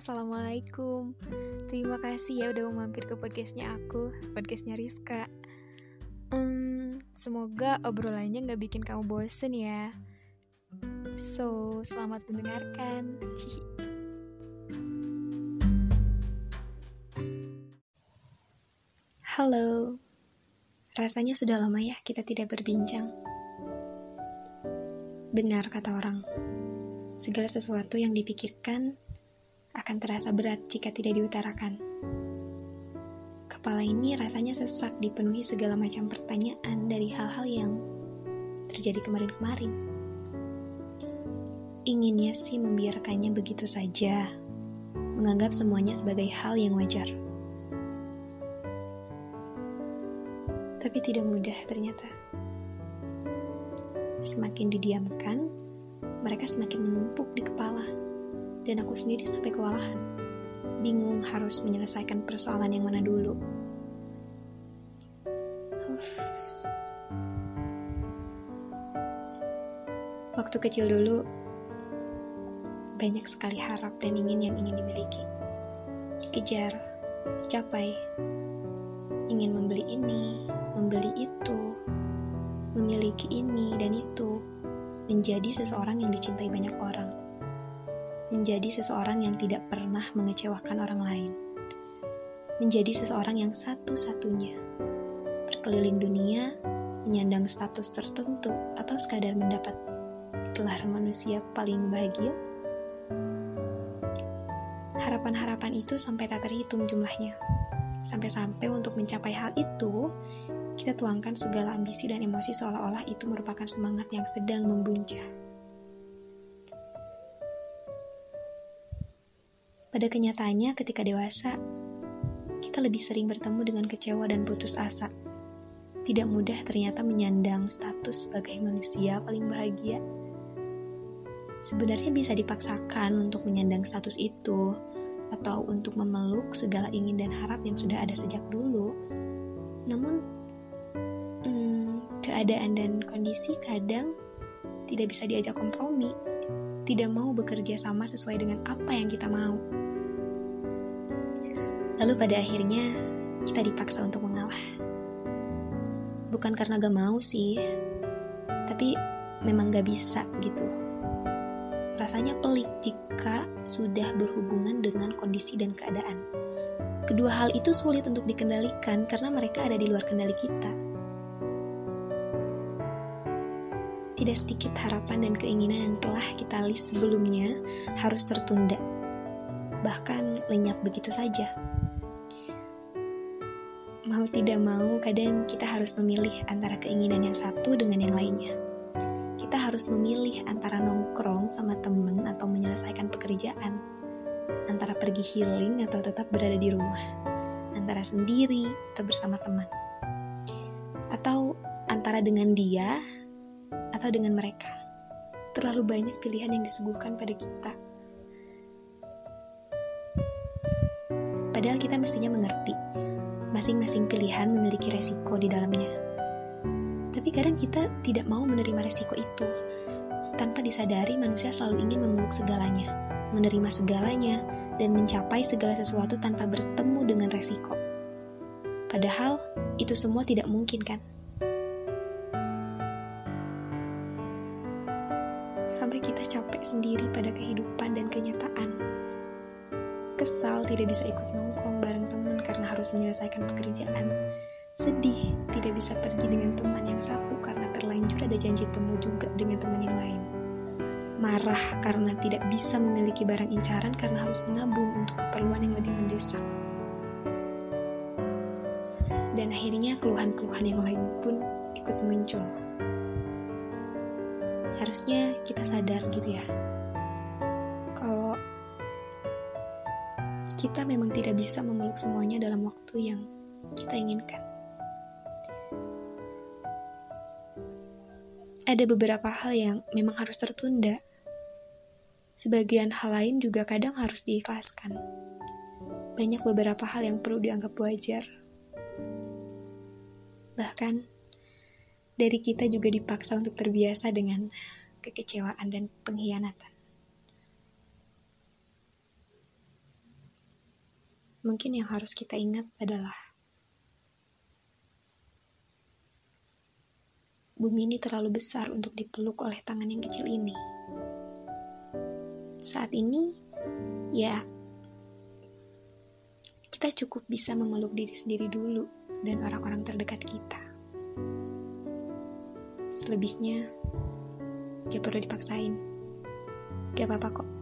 Assalamualaikum. Terima kasih ya udah mau mampir ke podcastnya aku Podcastnya Rizka. Hmm, Semoga obrolannya gak bikin kamu bosen ya. So, selamat mendengarkan. Halo. Rasanya sudah lama ya kita tidak berbincang. Benar kata orang. Segala sesuatu yang dipikirkan akan terasa berat jika tidak diutarakan. Kepala ini rasanya sesak dipenuhi segala macam pertanyaan dari hal-hal yang terjadi kemarin-kemarin. Inginnya sih membiarkannya begitu saja, menganggap semuanya sebagai hal yang wajar. Tapi tidak mudah ternyata. Semakin didiamkan, mereka semakin menumpuk di kepala dan aku sendiri sampai kewalahan. Bingung harus menyelesaikan persoalan yang mana dulu. Uff. Waktu kecil dulu, banyak sekali harap dan ingin yang ingin dimiliki. Dikejar, dicapai. Ingin membeli ini, membeli itu, memiliki ini dan itu, menjadi seseorang yang dicintai banyak orang menjadi seseorang yang tidak pernah mengecewakan orang lain, menjadi seseorang yang satu-satunya, berkeliling dunia, menyandang status tertentu, atau sekadar mendapat gelar manusia paling bahagia. Harapan-harapan itu sampai tak terhitung jumlahnya. Sampai-sampai untuk mencapai hal itu, kita tuangkan segala ambisi dan emosi seolah-olah itu merupakan semangat yang sedang membuncah. Pada kenyataannya, ketika dewasa, kita lebih sering bertemu dengan kecewa dan putus asa. Tidak mudah ternyata menyandang status sebagai manusia paling bahagia. Sebenarnya bisa dipaksakan untuk menyandang status itu, atau untuk memeluk segala ingin dan harap yang sudah ada sejak dulu. Namun, hmm, keadaan dan kondisi kadang tidak bisa diajak kompromi, tidak mau bekerja sama sesuai dengan apa yang kita mau. Lalu pada akhirnya kita dipaksa untuk mengalah. Bukan karena gak mau sih, tapi memang gak bisa gitu. Rasanya pelik jika sudah berhubungan dengan kondisi dan keadaan. Kedua hal itu sulit untuk dikendalikan karena mereka ada di luar kendali kita. Tidak sedikit harapan dan keinginan yang telah kita list sebelumnya harus tertunda, bahkan lenyap begitu saja. Mau tidak mau, kadang kita harus memilih antara keinginan yang satu dengan yang lainnya. Kita harus memilih antara nongkrong sama temen atau menyelesaikan pekerjaan, antara pergi healing atau tetap berada di rumah, antara sendiri atau bersama teman, atau antara dengan dia atau dengan mereka. Terlalu banyak pilihan yang disuguhkan pada kita. Padahal kita mestinya mengerti Masing-masing pilihan memiliki resiko di dalamnya. Tapi kadang kita tidak mau menerima resiko itu. Tanpa disadari, manusia selalu ingin memeluk segalanya, menerima segalanya, dan mencapai segala sesuatu tanpa bertemu dengan resiko. Padahal, itu semua tidak mungkin kan? Sampai kita capek sendiri pada kehidupan dan kenyataan. Kesal tidak bisa ikut nongkrong bareng teman karena harus menyelesaikan pekerjaan. Sedih tidak bisa pergi dengan teman yang satu karena terlanjur ada janji temu juga dengan teman yang lain. Marah karena tidak bisa memiliki barang incaran karena harus menabung untuk keperluan yang lebih mendesak. Dan akhirnya keluhan-keluhan yang lain pun ikut muncul. Harusnya kita sadar gitu ya, kita memang tidak bisa memeluk semuanya dalam waktu yang kita inginkan. Ada beberapa hal yang memang harus tertunda. Sebagian hal lain juga kadang harus diikhlaskan. Banyak beberapa hal yang perlu dianggap wajar. Bahkan, dari kita juga dipaksa untuk terbiasa dengan kekecewaan dan pengkhianatan. Mungkin yang harus kita ingat adalah bumi ini terlalu besar untuk dipeluk oleh tangan yang kecil ini. Saat ini, ya, kita cukup bisa memeluk diri sendiri dulu dan orang-orang terdekat kita. Selebihnya, gak perlu dipaksain. Gak apa-apa kok.